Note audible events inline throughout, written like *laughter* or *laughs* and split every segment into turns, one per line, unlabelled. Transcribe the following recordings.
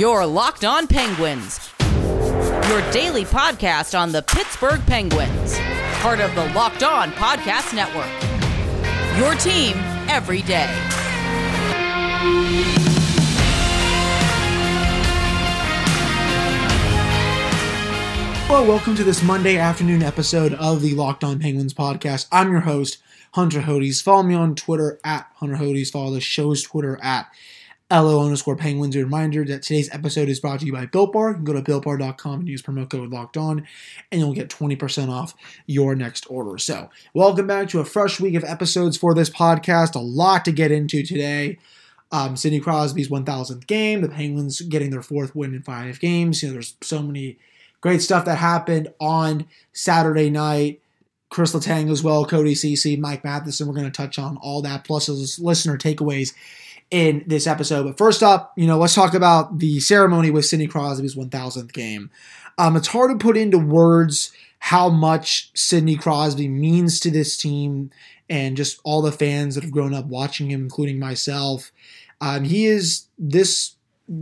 Your Locked On Penguins, your daily podcast on the Pittsburgh Penguins, part of the Locked On Podcast Network. Your team every day.
Well, welcome to this Monday afternoon episode of the Locked On Penguins podcast. I'm your host, Hunter Hodes. Follow me on Twitter at Hunter Hodes. Follow the show's Twitter at LO underscore penguins. A reminder that today's episode is brought to you by Built Bar. You can go to builtbar.com and use promo code locked on, and you'll get 20% off your next order. So, welcome back to a fresh week of episodes for this podcast. A lot to get into today. Um, Sidney Crosby's 1000th game, the Penguins getting their fourth win in five games. You know, there's so many great stuff that happened on Saturday night. Chris Letang as well, Cody Ceci, Mike Matheson. We're going to touch on all that, plus listener takeaways in this episode. But first up, you know, let's talk about the ceremony with Sidney Crosby's 1000th game. Um, it's hard to put into words how much Sidney Crosby means to this team and just all the fans that have grown up watching him, including myself. Um, he is this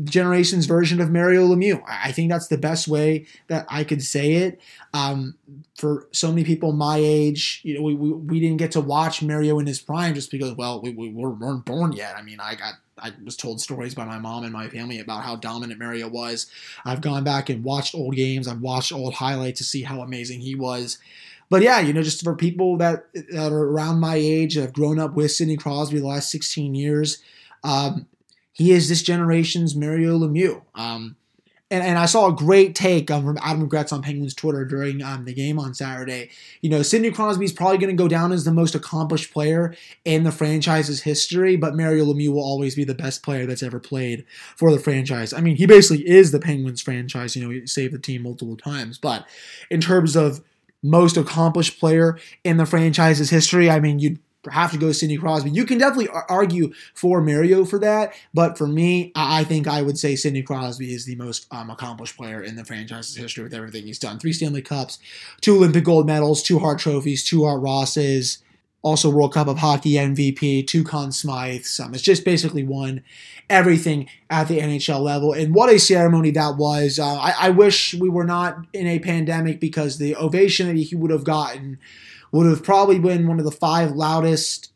generation's version of Mario Lemieux. I think that's the best way that I could say it. Um, for so many people my age, you know, we, we, we, didn't get to watch Mario in his prime just because, well, we, we weren't born yet. I mean, I got I was told stories by my mom and my family about how dominant Mario was. I've gone back and watched old games. I've watched old highlights to see how amazing he was. But yeah, you know, just for people that, that are around my age that have grown up with Sidney Crosby the last 16 years, um, he is this generation's Mario Lemieux. Um, and, and I saw a great take um, from Adam Gretz on Penguins Twitter during um, the game on Saturday. You know, Sidney Crosby is probably going to go down as the most accomplished player in the franchise's history, but Mario Lemieux will always be the best player that's ever played for the franchise. I mean, he basically is the Penguins franchise. You know, he saved the team multiple times, but in terms of most accomplished player in the franchise's history, I mean, you'd have to go Sidney Crosby. You can definitely argue for Mario for that, but for me, I think I would say Sidney Crosby is the most um, accomplished player in the franchise's history with everything he's done. Three Stanley Cups, two Olympic gold medals, two Hart trophies, two Art Rosses, also World Cup of Hockey MVP, two Conn Smythes. Um, it's just basically won everything at the NHL level. And what a ceremony that was. Uh, I, I wish we were not in a pandemic because the ovation that he would have gotten would have probably been one of the five loudest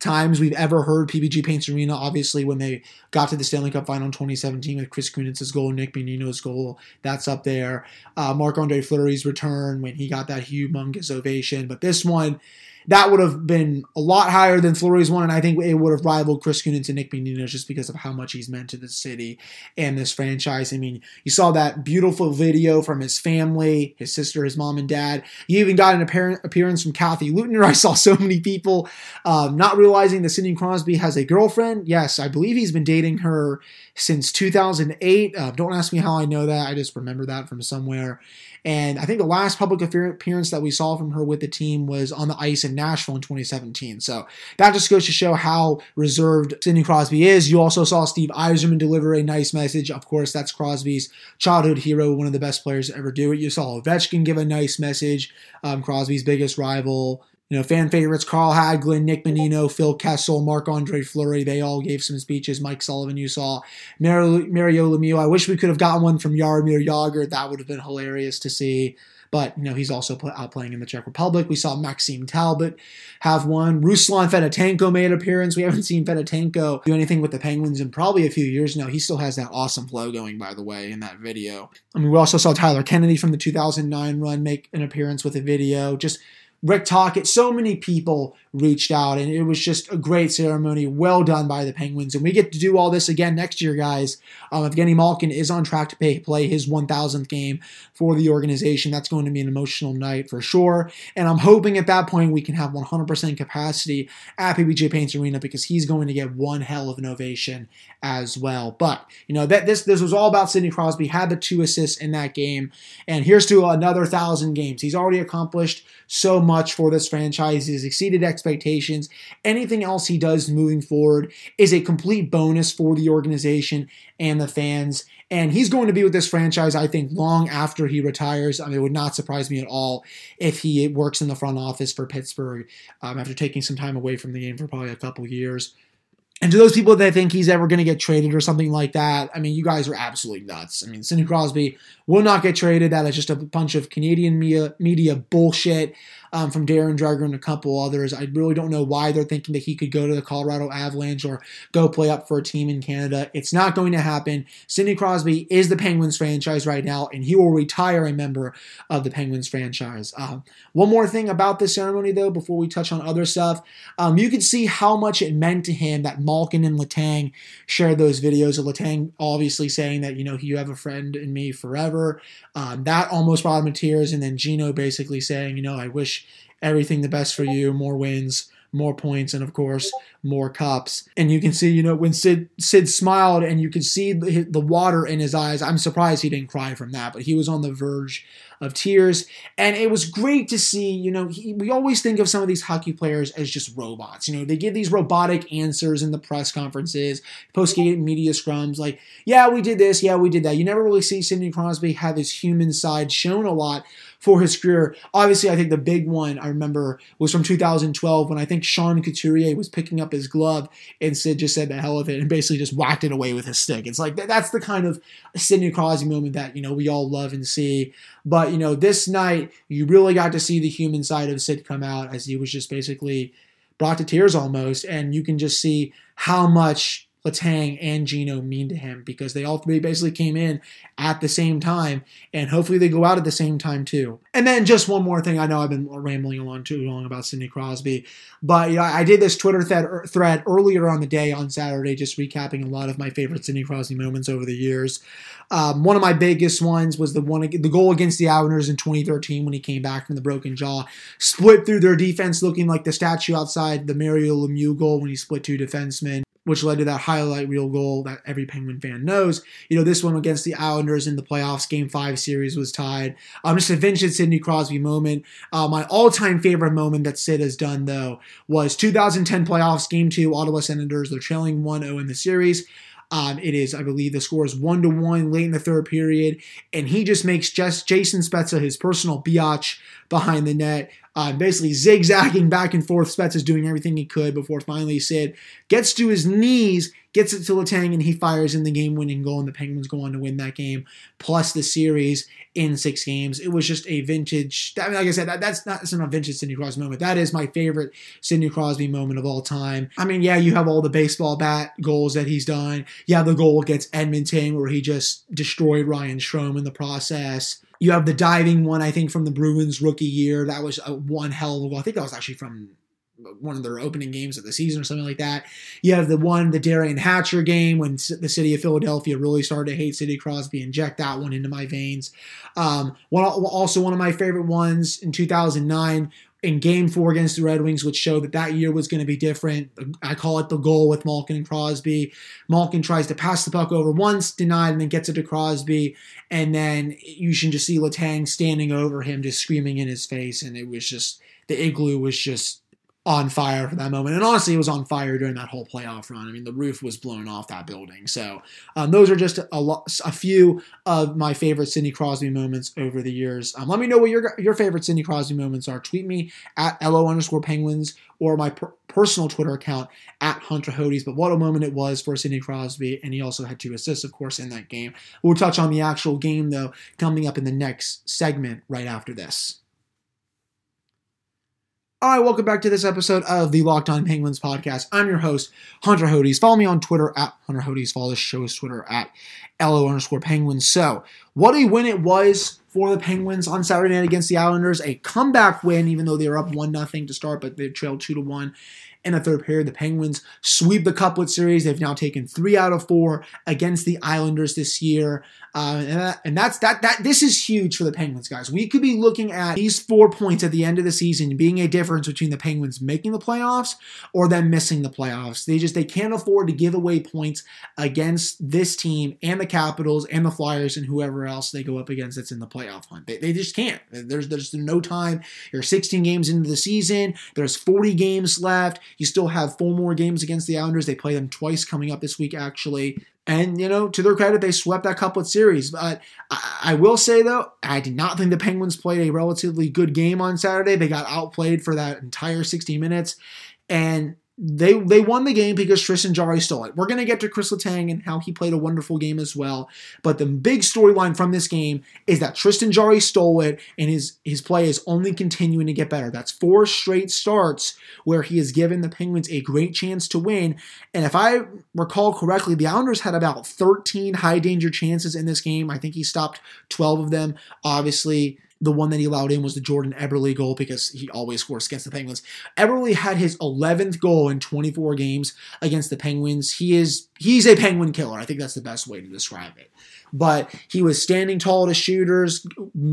times we've ever heard PPG Paints Arena. Obviously, when they got to the Stanley Cup final in 2017 with Chris Kunitz's goal, Nick Bonino's goal, that's up there. Uh, Marc Andre Fleury's return when he got that humongous ovation. But this one, that would have been a lot higher than Fleury's one, and I think it would have rivaled Chris Kunitz and Nick Bonino just because of how much he's meant to the city and this franchise. I mean, you saw that beautiful video from his family, his sister, his mom, and dad. You even got an appearance from Kathy Leutner. *laughs* I saw so many people um, not realizing that Sidney Crosby has a girlfriend. Yes, I believe he's been dating her since 2008. Uh, don't ask me how I know that. I just remember that from somewhere. And I think the last public appearance that we saw from her with the team was on the ice in Nashville in 2017. So that just goes to show how reserved Sidney Crosby is. You also saw Steve Yzerman deliver a nice message. Of course, that's Crosby's childhood hero, one of the best players to ever do it. You saw Ovechkin give a nice message, um, Crosby's biggest rival. You know, fan favorites Carl Hagelin, Nick Bonino, Phil Kessel, Marc Andre Fleury, they all gave some speeches. Mike Sullivan, you saw. Mario, Mario Lemieux, I wish we could have gotten one from Jaromir Jagr. That would have been hilarious to see. But, you know, he's also out playing in the Czech Republic. We saw Maxime Talbot have one. Ruslan Fedotenko made an appearance. We haven't seen Fedotenko do anything with the Penguins in probably a few years now. He still has that awesome flow going, by the way, in that video. I mean, we also saw Tyler Kennedy from the 2009 run make an appearance with a video. Just Rick Tocchet, so many people reached out, and it was just a great ceremony. Well done by the Penguins. And we get to do all this again next year, guys. Um, Evgeny Malkin is on track to pay, play his 1000th game for the organization. That's going to be an emotional night for sure. And I'm hoping at that point we can have 100% capacity at PPG Paints Arena because he's going to get one hell of an ovation as well. But, you know, that this, this was all about Sidney Crosby, had the two assists in that game. And here's to another 1,000 games. He's already accomplished so much for this franchise. He's exceeded expectations. Anything else he does moving forward is a complete bonus for the organization and the fans. And he's going to be with this franchise, I think, long after he retires. I mean, it would not surprise me at all if he works in the front office for Pittsburgh um, after taking some time away from the game for probably a couple years. And to those people that think he's ever going to get traded or something like that, I mean, you guys are absolutely nuts. I mean, Sidney Crosby will not get traded. That is just a bunch of Canadian media, media bullshit um, from Darren Dreger and a couple others. I really don't know why they're thinking that he could go to the Colorado Avalanche or go play up for a team in Canada. It's not going to happen. Sidney Crosby is the Penguins franchise right now, and he will retire a member of the Penguins franchise. Um, one more thing about this ceremony, though, before we touch on other stuff, um, you could see how much it meant to him that Malkin and Letang shared those videos of Letang obviously saying that, you know, you have a friend in me forever. Um, that almost brought him to tears. And then Gino basically saying, you know, I wish everything the best for you, more wins, more points, and of course, more cups. And you can see, you know, when Sid Sid smiled and you could see the, water in his eyes. I'm surprised he didn't cry from that, but he was on the verge of tears. And it was great to see, you know, he, we always think of some of these hockey players as just robots. You know, they give these robotic answers in the press conferences, post game media scrums, like, yeah, we did this, yeah, we did that. You never really see Sidney Crosby have his human side shown a lot for his career. Obviously, I think the big one I remember was from 2012 when I think Sean Couturier was picking up his glove and Sid just said the hell of it and basically just whacked it away with his stick. It's like that's the kind of Sidney Crosby moment that you know we all love and see. But you know, this night you really got to see the human side of Sid come out as he was just basically brought to tears almost, and you can just see how much Letang and Gino mean to him because they all three basically came in at the same time, and hopefully they go out at the same time too. And then just one more thing, I know I've been rambling along too long about Sidney Crosby, but you know, I did this Twitter thread, thread earlier on the day on Saturday, just recapping a lot of my favorite Sidney Crosby moments over the years. Um, one of my biggest ones was the one the goal against the Islanders in 2013 when he came back from the broken jaw, split through their defense, looking like the statue outside the Mario Lemieux goal when he split two defensemen which led to that highlight reel goal that every Penguin fan knows. You know, this one against the Islanders in the playoffs, Game Five series was tied. Um, just a vintage Sidney Crosby moment. Uh, my all-time favorite moment that Sid has done though was 2010 playoffs, Game Two, Ottawa Senators. They're trailing 1-0 in the series. Um, it is, I believe, the score is one to one late in the third period, and he just makes just Jason Spezza his personal biatch behind the net, uh, basically zigzagging back and forth. Spezza is doing everything he could before finally Sid gets to his knees, gets it to Letang, and he fires in the game-winning goal, and the Penguins go on to win that game, plus the series in six games. It was just a vintage. I mean, like I said, that, that's not, that's not a vintage Sidney Crosby moment. That is my favorite Sidney Crosby moment of all time. I mean, yeah, you have all the baseball bat goals that he's done. Yeah, the goal against Edmonton where he just destroyed Ryan Strome in the process. You have the diving one, I think, from the Bruins rookie year. That was a one hell of a. I think that was actually from one of their opening games of the season or something like that. You have the one, the Derian Hatcher game when the city of Philadelphia really started to hate City Crosby. Inject that one into my veins. Um, one, also one of my favorite ones in 2009 in game four against the Red Wings, which showed that that year was going to be different. I call it the goal with Malkin and Crosby. Malkin tries to pass the puck over once, denied, and then gets it to Crosby. And then you should just see Letang standing over him, just screaming in his face. And it was just, the igloo was just on fire for that moment. And honestly, it was on fire during that whole playoff run. I mean, the roof was blown off that building. So um, those are just a, lo- a few of my favorite Sidney Crosby moments over the years. Um, let me know what your your favorite Sidney Crosby moments are. Tweet me at lo underscore penguins or my per- personal Twitter account at Hunter Hodes. But what a moment it was for Sidney Crosby, and he also had two assists, of course, in that game. We'll touch on the actual game though coming up in the next segment right after this. All right, welcome back to this episode of the Locked On Penguins podcast. I'm your host, Hunter Hodes. Follow me on Twitter at Hunter Hodes. Follow the show's Twitter at LO underscore Penguins. So, what a win it was for the Penguins on Saturday night against the Islanders. A comeback win, even though they were up 1 0 to start, but they trailed 2 to 1 in the third period. The Penguins sweep the Couplet series. They've now taken three out of four against the Islanders this year, uh, and, that, and, that's that. That this is huge for the Penguins, guys. We could be looking at these four points at the end of the season being a difference between the Penguins making the playoffs or them missing the playoffs. They just they can't afford to give away points against this team and the Capitals and the Flyers and whoever else they go up against that's in the playoff hunt. They, they just can't. There's there's no time. You're 16 games into the season. There's 40 games left. You still have four more games against the Islanders. They play them twice coming up this week, actually. And, you know, to their credit, they swept that couplet series. But I, will say, though, I did not think the Penguins played a relatively good game on Saturday. They got outplayed for that entire 60 minutes. And they they won the game because Tristan Jarry stole it. We're gonna get to Chris Letang and how he played a wonderful game as well. But the big storyline from this game is that Tristan Jarry stole it, and his his play is only continuing to get better. That's four straight starts where he has given the Penguins a great chance to win. And if I recall correctly, the Islanders had about 13 high danger chances in this game. I think he stopped 12 of them. Obviously, the one that he allowed in was the Jordan Eberle goal because he always scores against the Penguins. Eberle had his 11th goal in 24 games against the Penguins. He is he's a Penguin killer. I think that's the best way to describe it. But he was standing tall to shooters.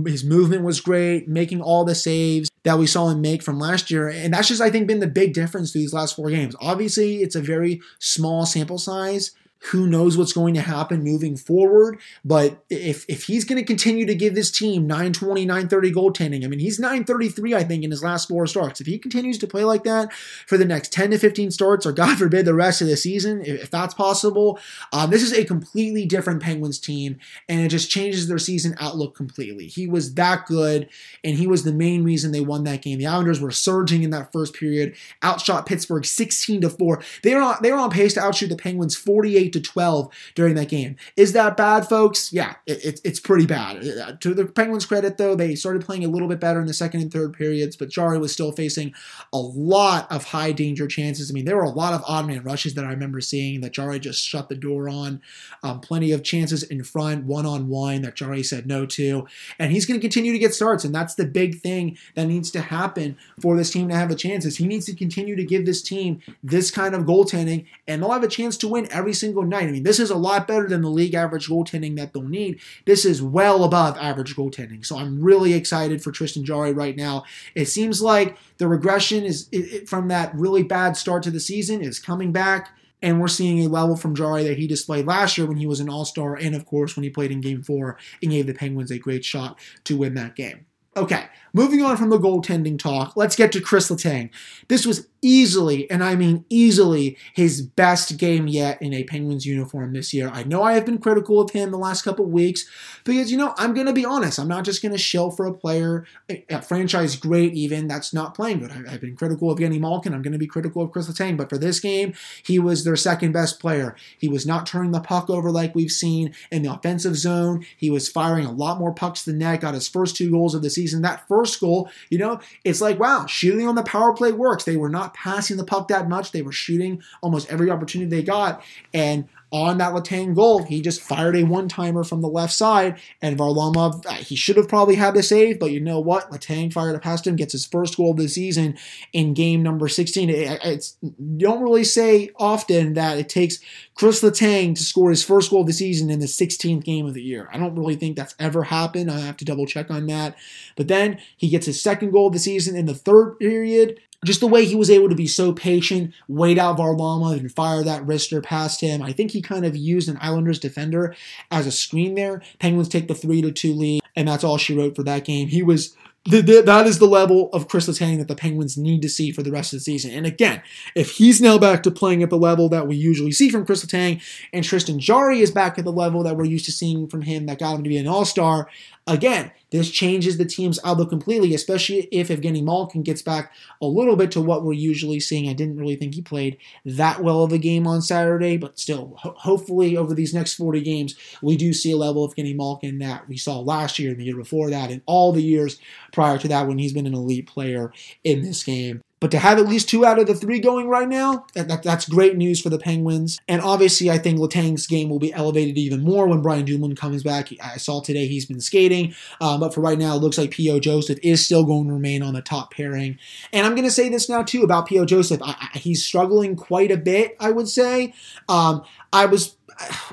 His movement was great, making all the saves that we saw him make from last year. And that's just, I think, been the big difference through these last four games. Obviously, it's a very small sample size who knows what's going to happen moving forward? But if if he's going to continue to give this team 920, 930 goaltending, I mean, he's 933, I think, in his last four starts. If he continues to play like that for the next 10 to 15 starts, or God *laughs* forbid, the rest of the season, if that's possible, um, this is a completely different Penguins team, and it just changes their season outlook completely. He was that good, and he was the main reason they won that game. The Islanders were surging in that first period, outshot Pittsburgh 16 to 4. They were on, they on pace to outshoot the Penguins 48 to 12 during that game. Is that bad, folks? Yeah, it, it, it's pretty bad. Uh, to the Penguins' credit, though, they started playing a little bit better in the second and third periods, but Jarry was still facing a lot of high danger chances. I mean, there were a lot of odd man rushes that I remember seeing that Jarry just shut the door on. Um, plenty of chances in front, one on one, that Jarry said no to. And he's going to continue to get starts, and that's the big thing that needs to happen for this team to have a chance. Is he needs to continue to give this team this kind of goaltending, and they'll have a chance to win every single night. I mean, this is a lot better than the league average goaltending that they'll need. This is well above average goaltending. So I'm really excited for Tristan Jarry right now. It seems like the regression is it, from that really bad start to the season is coming back. And we're seeing a level from Jarry that he displayed last year when he was an all star, and of course when he played in game four and gave the Penguins a great shot to win that game. Okay, moving on from the goaltending talk, let's get to Chris Letang. This was easily, and I mean easily, his best game yet in a Penguins uniform this year. I know I have been critical of him the last couple weeks because, you know, I'm going to be honest. I'm not just going to shell for a player, a franchise great even, that's not playing good. I've been critical of Evgeny Malkin. I'm going to be critical of Chris Letang, but for this game, he was their second best player. He was not turning the puck over like we've seen in the offensive zone. He was firing a lot more pucks than net, got his first two goals of the season. That first goal, you know, it's like, wow, shooting on the power play works. They were not passing the puck that much. They were shooting almost every opportunity they got. And on that Letang goal, he just fired a one timer from the left side, and Varlamov, uh, he should have probably had the save, but you know what? Letang fired it past him, gets his first goal of the season in game number 16. It, it's you don't really say often that it takes Chris Letang to score his first goal of the season in the 16th game of the year. I don't really think that's ever happened. I have to double check on that. But then he gets his second goal of the season in the third period just the way he was able to be so patient, wait out Varlamov and fire that wrister past him. I think he kind of used an Islanders defender as a screen there. Penguins take the 3 to 2 lead, and that's all she wrote for that game. He was that is the level of Chris Letang that the Penguins need to see for the rest of the season. And again, if he's now back to playing at the level that we usually see from Chris Letang, and Tristan Jarry is back at the level that we're used to seeing from him that got him to be an all-star, again, this changes the team's outlook completely, especially if Evgeny Malkin gets back a little bit to what we're usually seeing. I didn't really think he played that well of a game on Saturday, but still, ho- hopefully over these next 40 games, we do see a level of Evgeny Malkin that we saw last year and the year before that, and all the years prior to that when he's been an elite player in this game. But to have at least two out of the three going right now, that, that, that's great news for the Penguins. And obviously, I think Letang's game will be elevated even more when Brian Dumoulin comes back. I saw today he's been skating, um, but for right now, it looks like P.O. Joseph is still going to remain on the top pairing. And I'm going to say this now too about P.O. Joseph. I, I, he's struggling quite a bit, I would say. Um, I was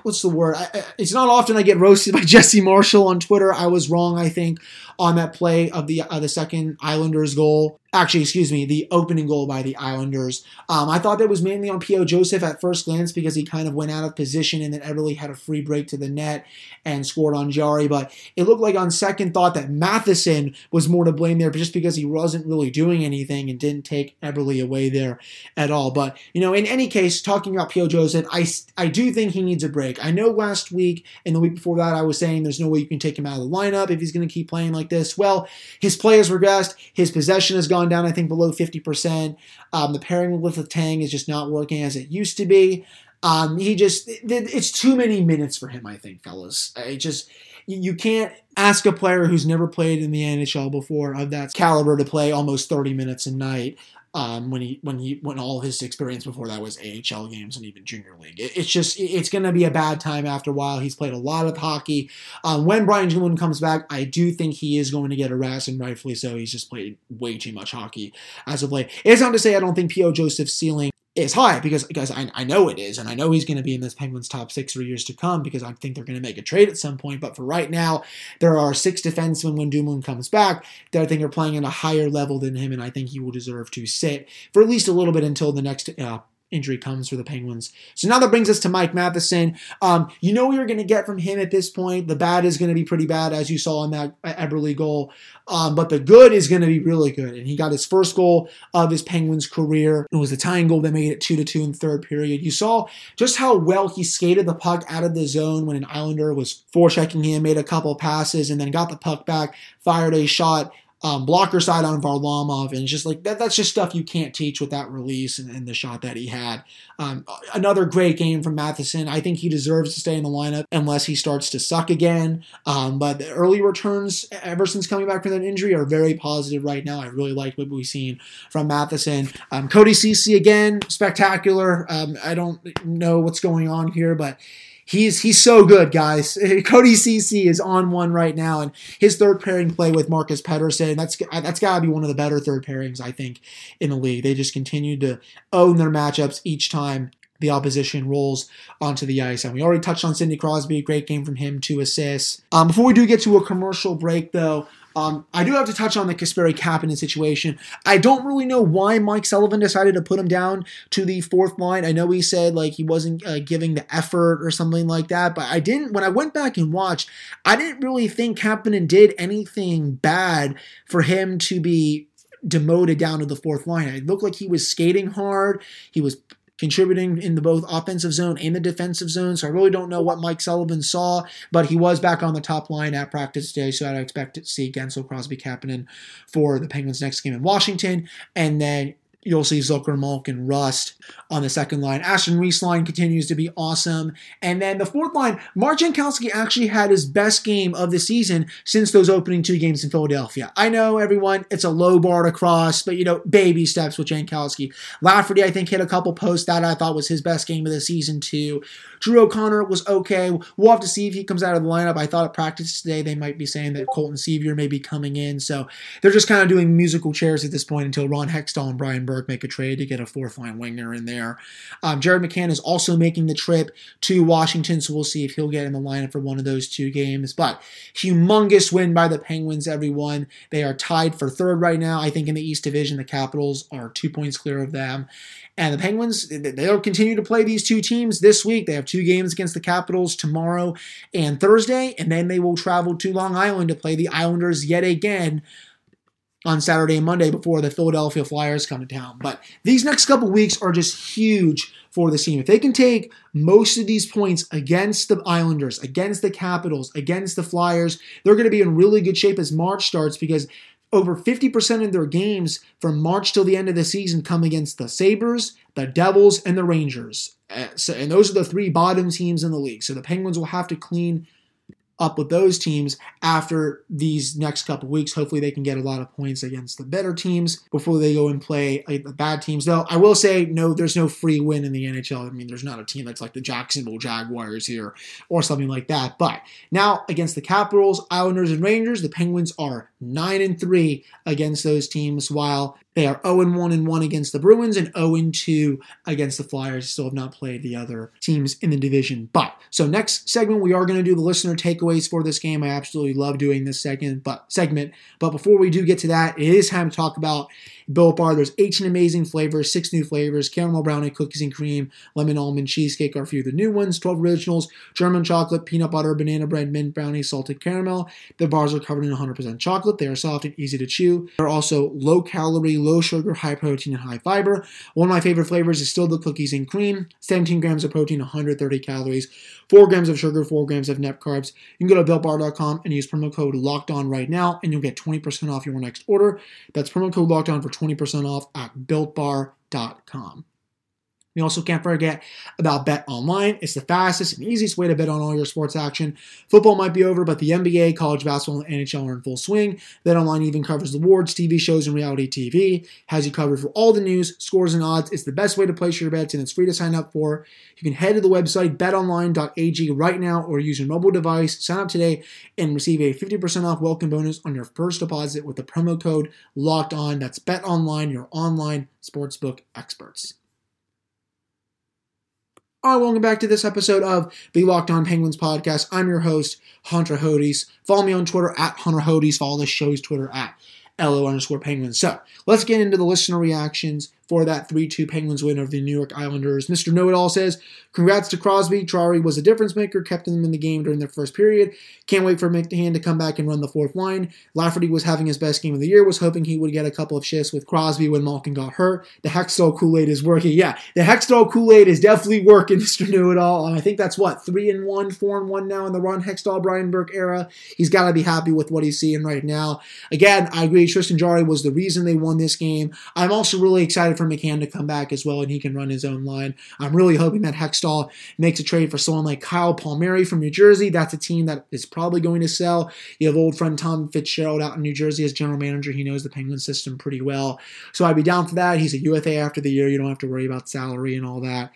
what's the word? I, it's not often I get roasted *laughs* by Jesse Marshall on Twitter. I was wrong, I think, on that play of the uh, the second Islanders goal actually, excuse me, the opening goal by the Islanders. Um, I thought that was mainly on P.O. Joseph at first glance because he kind of went out of position and then Eberle had a free break to the net and scored on Jarry. But it looked like on second thought that Matheson was more to blame there just because he wasn't really doing anything and didn't take Eberle away there at all. But, you know, in any case, talking about P.O. Joseph, I, I do think he needs a break. I know last week and the week before that I was saying there's no way you can take him out of the lineup if he's going to keep playing like this. Well, his play has regressed. His possession has gone down, I think, below 50%. Um, the pairing with the Tang is just not working as it used to be. Um, he just, it's too many minutes for him, I think, fellas. It just, you can't ask a player who's never played in the NHL before of that caliber to play almost 30 minutes a night. Um, when he when he when all his experience before that was AHL games and even junior league. It, it's just it's going to be a bad time after a while. He's played a lot of hockey. Um, when Brian Gilman comes back, I do think he is going to get rest, and rightfully so. He's just played way too much hockey as of late. It's not to say I don't think P.O. Joseph's ceiling is high because because I, I know it is, and I know he's going to be in this Penguins top six for years to come because I think they're going to make a trade at some point. But for right now, there are six defensemen when Dumoulin comes back that I think are playing at a higher level than him, and I think he will deserve to sit for at least a little bit until the next uh, injury comes for the Penguins. So now that brings us to Mike Matheson. Um, you know what you're going to get from him at this point. The bad is going to be pretty bad, as you saw in that Eberle goal. Um, but the good is going to be really good. And he got his first goal of his Penguins career. It was the tying goal that made it 2 to 2 in third period. You saw just how well he skated the puck out of the zone when an Islander was forechecking him, made a couple passes, and then got the puck back, fired a shot um, blocker side on Varlamov, and just like that, that's just stuff you can't teach with that release and, and the shot that he had. Um, another great game from Matheson. I think he deserves to stay in the lineup unless he starts to suck again. Um, but the early returns ever since coming back from that injury are very positive right now. I really like what we've seen from Matheson. Um, Cody Ceci again, spectacular. Um, I don't know what's going on here, but he's he's so good, guys. *laughs* Cody Ceci is on one right now, and his third pairing play with Marcus Pettersson that's that's got to be one of the better third pairings I think in the league. They just continue to own their matchups each time the opposition rolls onto the ice. And we already touched on Sidney Crosby, great game from him, two assists. Um, before we do get to a commercial break, though, um, I do have to touch on the Kasperi Kapanen situation. I don't really know why Mike Sullivan decided to put him down to the fourth line. I know he said like he wasn't uh, giving the effort or something like that, but I didn't. When I went back and watched, I didn't really think Kapanen did anything bad for him to be demoted down to the fourth line. It looked like he was skating hard. He was contributing in the both offensive zone and the defensive zone. So I really don't know what Mike Sullivan saw, but he was back on the top line at practice today. So I'd expect to see Guentzel, Crosby, Kapanen for the Penguins' next game in Washington. And then you'll see Zucker, and Rust on the second line. Aston-Reese line continues to be awesome. And then the fourth line, Mark Jankowski actually had his best game of the season since those opening two games in Philadelphia. I know, everyone, it's a low bar to cross, but, you know, baby steps with Jankowski. Lafferty, I think, hit a couple posts that I thought was his best game of the season, too. Drew O'Connor was okay. We'll have to see if he comes out of the lineup. I thought at practice today they might be saying that Colton Sceviour may be coming in. So they're just kind of doing musical chairs at this point until Ron Hextall and Brian Burke make a trade to get a fourth line winger in there. Um, Jared McCann is also making the trip to Washington, so we'll see if he'll get in the lineup for one of those two games. But humongous win by the Penguins, everyone. They are tied for third right now. I think in the East Division, the Capitals are two points clear of them. And the Penguins, they'll continue to play these two teams this week. They have two games against the Capitals tomorrow and Thursday, and then they will travel to Long Island to play the Islanders yet again on Saturday and Monday before the Philadelphia Flyers come to town. But these next couple weeks are just huge for the team. If they can take most of these points against the Islanders, against the Capitals, against the Flyers, they're going to be in really good shape as March starts because over 50% of their games from March till the end of the season come against the Sabres, the Devils, and the Rangers. Uh, so, and those are the three bottom teams in the league. So the Penguins will have to clean up with those teams after these next couple weeks. Hopefully, they can get a lot of points against the better teams before they go and play the bad teams. Though I will say, no, there's no free win in the NHL. I mean, there's not a team that's like the Jacksonville Jaguars here or something like that. But now against the Capitals, Islanders, and Rangers, the Penguins are nine and three against those teams, while they are 0 1 and 1 against the Bruins and 0 2 against the Flyers. Still have not played the other teams in the division. But so next segment we are going to do the listener takeaways for this game. I absolutely love doing this second but segment. But before we do get to that, it is time to talk about Built Bar. There's 18 amazing flavors, six new flavors: caramel brownie, cookies and cream, lemon almond cheesecake are a few of the new ones. 12 originals: German chocolate, peanut butter, banana bread, mint brownie, salted caramel. The bars are covered in 100% chocolate. They are soft and easy to chew. They're also low calorie low sugar, high protein, and high fiber. One of my favorite flavors is still the cookies and cream. 17 grams of protein, 130 calories, 4 grams of sugar, 4 grams of net carbs. You can go to builtbar.com and use promo code locked on right now, and you'll get 20% off your next order. That's promo code locked on for 20% off at builtbar.com. We also can't forget about Bet Online. It's the fastest and easiest way to bet on all your sports action. Football might be over, but the NBA, college basketball, and NHL are in full swing. Bet Online even covers the awards, TV shows, and reality TV. Has you covered for all the news, scores, and odds. It's the best way to place your bets, and it's free to sign up for. You can head to the website betonline.ag right now or use your mobile device. Sign up today and receive a 50% off welcome bonus on your first deposit with the promo code LOCKED ON. That's Bet Online, your online sportsbook experts. All right, welcome back to this episode of the Locked On Penguins podcast. I'm your host, Hunter Hodes. Follow me on Twitter at Hunter Hodes. Follow the show's Twitter at LO underscore Penguins. So let's get into the listener reactions for that 3 2 Penguins win over the New York Islanders. Mr. Know It All says, Congrats to Crosby. Jarry was a difference maker, kept them in the game during their first period. Can't wait for McCann to come back and run the fourth line. Lafferty was having his best game of the year, was hoping he would get a couple of shifts with Crosby when Malkin got hurt. The Hextall Kool Aid is working. Yeah, the Hextall Kool Aid is definitely working, *laughs* Mr. Know It All. I think that's what, 3 and 1, 4 and 1 now in the Ron Hextall Brian Burke era. He's got to be happy with what he's seeing right now. Again, I agree, Tristan Jarry was the reason they won this game. I'm also really excited for McCann to come back back as well, and he can run his own line. I'm really hoping that Hextall makes a trade for someone like Kyle Palmieri from New Jersey. That's a team that is probably going to sell. You have old friend Tom Fitzgerald out in New Jersey as general manager. He knows the Penguin system pretty well. So I'd be down for that. He's a UFA after the year. You don't have to worry about salary and all that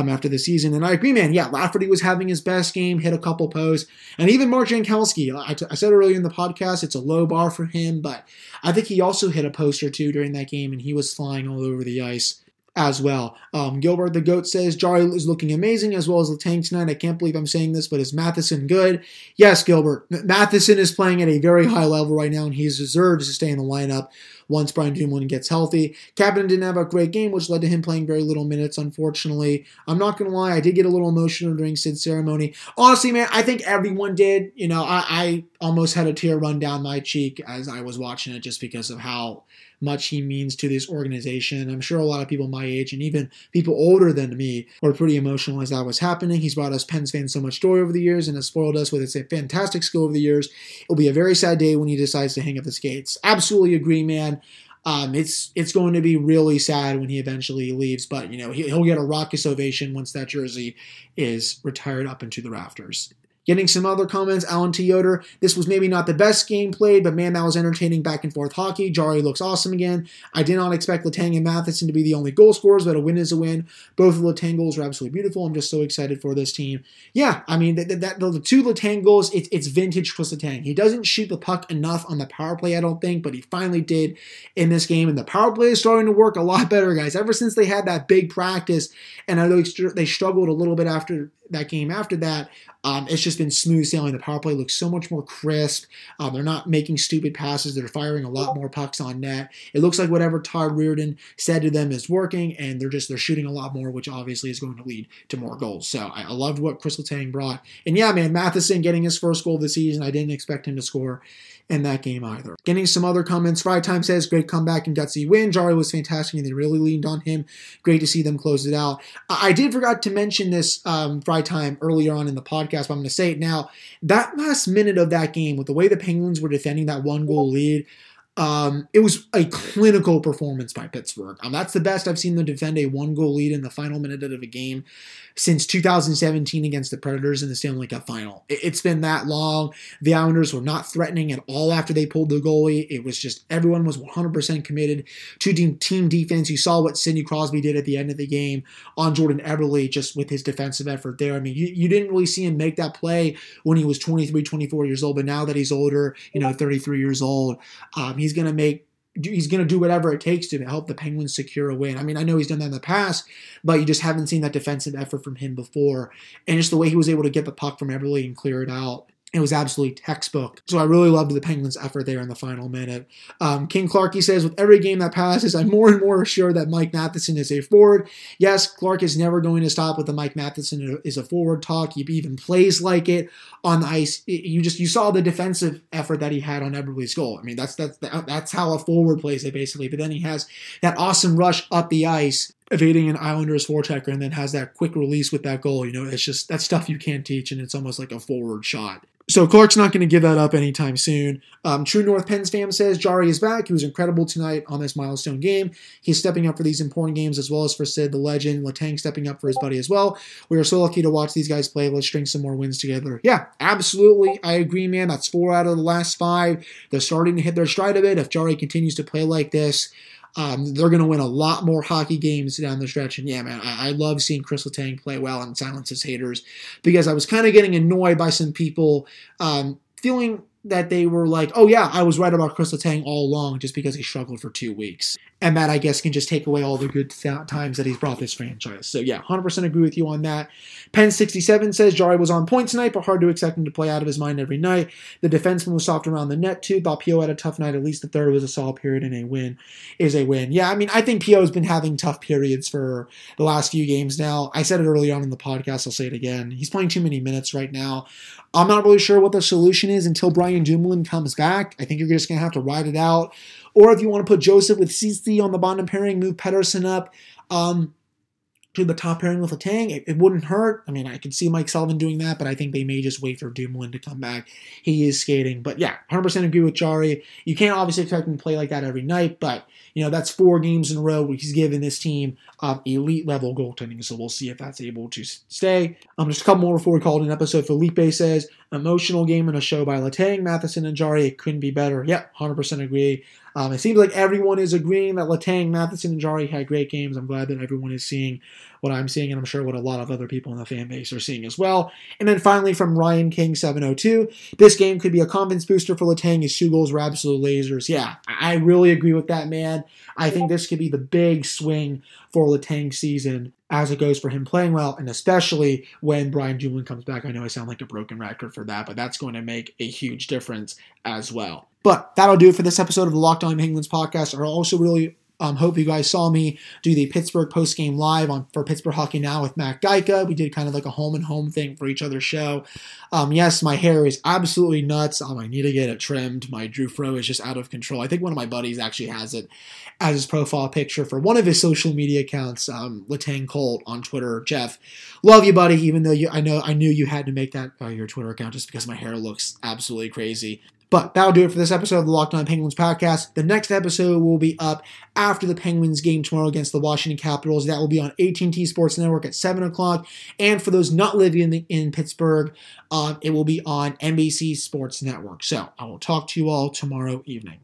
um, after the season. And I agree, man. Yeah, Lafferty was having his best game, hit a couple posts, and even Mark Jankowski. I, t- I said earlier in the podcast, it's a low bar for him, but I think he also hit a post or two during that game, and he was flying all over the ice as well. Um, Gilbert the Goat says Jarry is looking amazing as well as Letang tonight. I can't believe I'm saying this, but is Matheson good? Yes, Gilbert. Matheson is playing at a very high level right now, and he deserves to stay in the lineup once Brian Dumoulin gets healthy. Kapanen didn't have a great game, which led to him playing very little minutes, unfortunately. I'm not going to lie, I did get a little emotional during Sid's ceremony. Honestly, man, I think everyone did. You know, I, I almost had a tear run down my cheek as I was watching it just because of how much he means to this organization. I'm sure a lot of people my age and even people older than me were pretty emotional as that was happening. He's brought us Pens fans so much joy over the years and has spoiled us with his fantastic skill over the years. It'll be a very sad day when he decides to hang up the skates. Absolutely agree, man. Um, it's it's going to be really sad when he eventually leaves, but you know he, will get a raucous ovation once that jersey is retired up into the rafters. Getting some other comments, Alan T. Yoder, this was maybe not the best game played, but man, that was entertaining back and forth hockey. Jarry looks awesome again. I did not expect Letang and Matheson to be the only goal scorers, but a win is a win. Both of the Letang goals are absolutely beautiful. I'm just so excited for this team. Yeah, I mean, that, that the two Letang goals, it, it's vintage Chris Letang. He doesn't shoot the puck enough on the power play, I don't think, but he finally did in this game. And the power play is starting to work a lot better, guys. Ever since they had that big practice, and I know they struggled a little bit after that game after that, um, it's just been smooth sailing. The power play looks so much more crisp. Um, they're not making stupid passes. They're firing a lot more pucks on net. It looks like whatever Todd Reirden said to them is working, and they're just they're shooting a lot more, which obviously is going to lead to more goals. So I, I loved what Chris Letang brought. And yeah, man, Matheson getting his first goal of the season. I didn't expect him to score in that game either. Getting some other comments. Friday Time says, great comeback and gutsy win. Jarry was fantastic and they really leaned on him. Great to see them close it out. I did forgot to mention this um, Friday Time earlier on in the podcast, but I'm going to say it now. That last minute of that game, with the way the Penguins were defending that one goal lead, um, it was a clinical performance by Pittsburgh. Um, that's the best I've seen them defend a one goal lead in the final minute of a game since 2017 against the Predators in the Stanley Cup final. It's been that long. The Islanders were not threatening at all after they pulled the goalie. It was just everyone was 100% committed to team defense. You saw what Sidney Crosby did at the end of the game on Jordan Eberle just with his defensive effort there. I mean, you, you didn't really see him make that play when he was 23, 24 years old, but now that he's older, you know, 33 years old, um, he's going to make he's going to do whatever it takes to help the Penguins secure a win. I mean, I know he's done that in the past, but you just haven't seen that defensive effort from him before. And just the way he was able to get the puck from Eberle and clear it out it was absolutely textbook. So I really loved the Penguins' effort there in the final minute. Um, King Clarky says, with every game that passes, I'm more and more assured that Mike Matheson is a forward. Yes, Clark is never going to stop with the Mike Matheson is a forward talk. He even plays like it on the ice. You just you saw the defensive effort that he had on Eberle's goal. I mean, that's that's that's how a forward plays it basically. But then he has that awesome rush up the ice evading an Islanders forechecker and then has that quick release with that goal. You know, it's just that stuff you can't teach, and it's almost like a forward shot. So Clark's not going to give that up anytime soon. Um, True North Penn's fam says Jarry is back. He was incredible tonight on this milestone game. He's stepping up for these important games as well as for Sid the legend. Letang stepping up for his buddy as well. We are so lucky to watch these guys play. Let's string some more wins together. Yeah, absolutely. I agree, man. That's four out of the last five. They're starting to hit their stride a bit. If Jarry continues to play like this, um, they're going to win a lot more hockey games down the stretch. And yeah, man, I, I love seeing Chris Letang play well and silence his haters because I was kind of getting annoyed by some people um, feeling that they were like, oh yeah, I was right about Chris Letang all along just because he struggled for two weeks. And that, I guess, can just take away all the good th- times that he's brought this franchise. So yeah, 100% agree with you on that. Pen67 says Jarry was on point tonight, but hard to expect him to play out of his mind every night. The defenseman was soft around the net too. Thought Pio had a tough night. At least the third was a solid period and a win is a win. Yeah, I mean, I think Pio has been having tough periods for the last few games now. I said it early on in the podcast. I'll say it again. He's playing too many minutes right now. I'm not really sure what the solution is until Brian Dumoulin comes back. I think you're just going to have to ride it out. Or if you want to put Joseph with Ceci on the bottom pairing, move Pettersson up um, to the top pairing with Letang, it, it wouldn't hurt. I mean, I could see Mike Sullivan doing that, but I think they may just wait for Dumoulin to come back. He is skating. But yeah, 100% agree with Jarry. You can't obviously expect him to play like that every night, but you know, that's four games in a row where he's given this team um, elite level goaltending. So we'll see if that's able to stay. Um, just a couple more before we call it an episode. Felipe says, emotional game and a show by Letang, Matheson, and Jarry. It couldn't be better. Yeah, 100% agree. Um, it seems like everyone is agreeing that Letang, Matheson, and Jarry had great games. I'm glad that everyone is seeing what I'm seeing, and I'm sure what a lot of other people in the fan base are seeing as well. And then finally, from Ryan King 702, this game could be a confidence booster for Letang. His two goals were absolute lasers. Yeah, I really agree with that, man. I think this could be the big swing for Letang's season as it goes for him playing well, and especially when Brian Dumoulin comes back. I know I sound like a broken record for that, but that's going to make a huge difference as well. But that'll do it for this episode of the Locked On Penguins podcast. I also really um, hope you guys saw me do the Pittsburgh post game live on for Pittsburgh Hockey Now with Matt Gajtka. We did kind of like a home and home thing for each other's show. Um, yes, my hair is absolutely nuts. Um, I need to get it trimmed. My Drew Fro is just out of control. I think one of my buddies actually has it as his profile picture for one of his social media accounts, um, Latang Colt on Twitter. Jeff, love you, buddy. Even though you, I know I knew you had to make that uh, your Twitter account just because my hair looks absolutely crazy. But that'll do it for this episode of the Locked On Penguins podcast. The next episode will be up after the Penguins game tomorrow against the Washington Capitals. That will be on AT&T Sports Network at 7 o'clock. And for those not living in, the, in Pittsburgh, um, it will be on NBC Sports Network. So I will talk to you all tomorrow evening.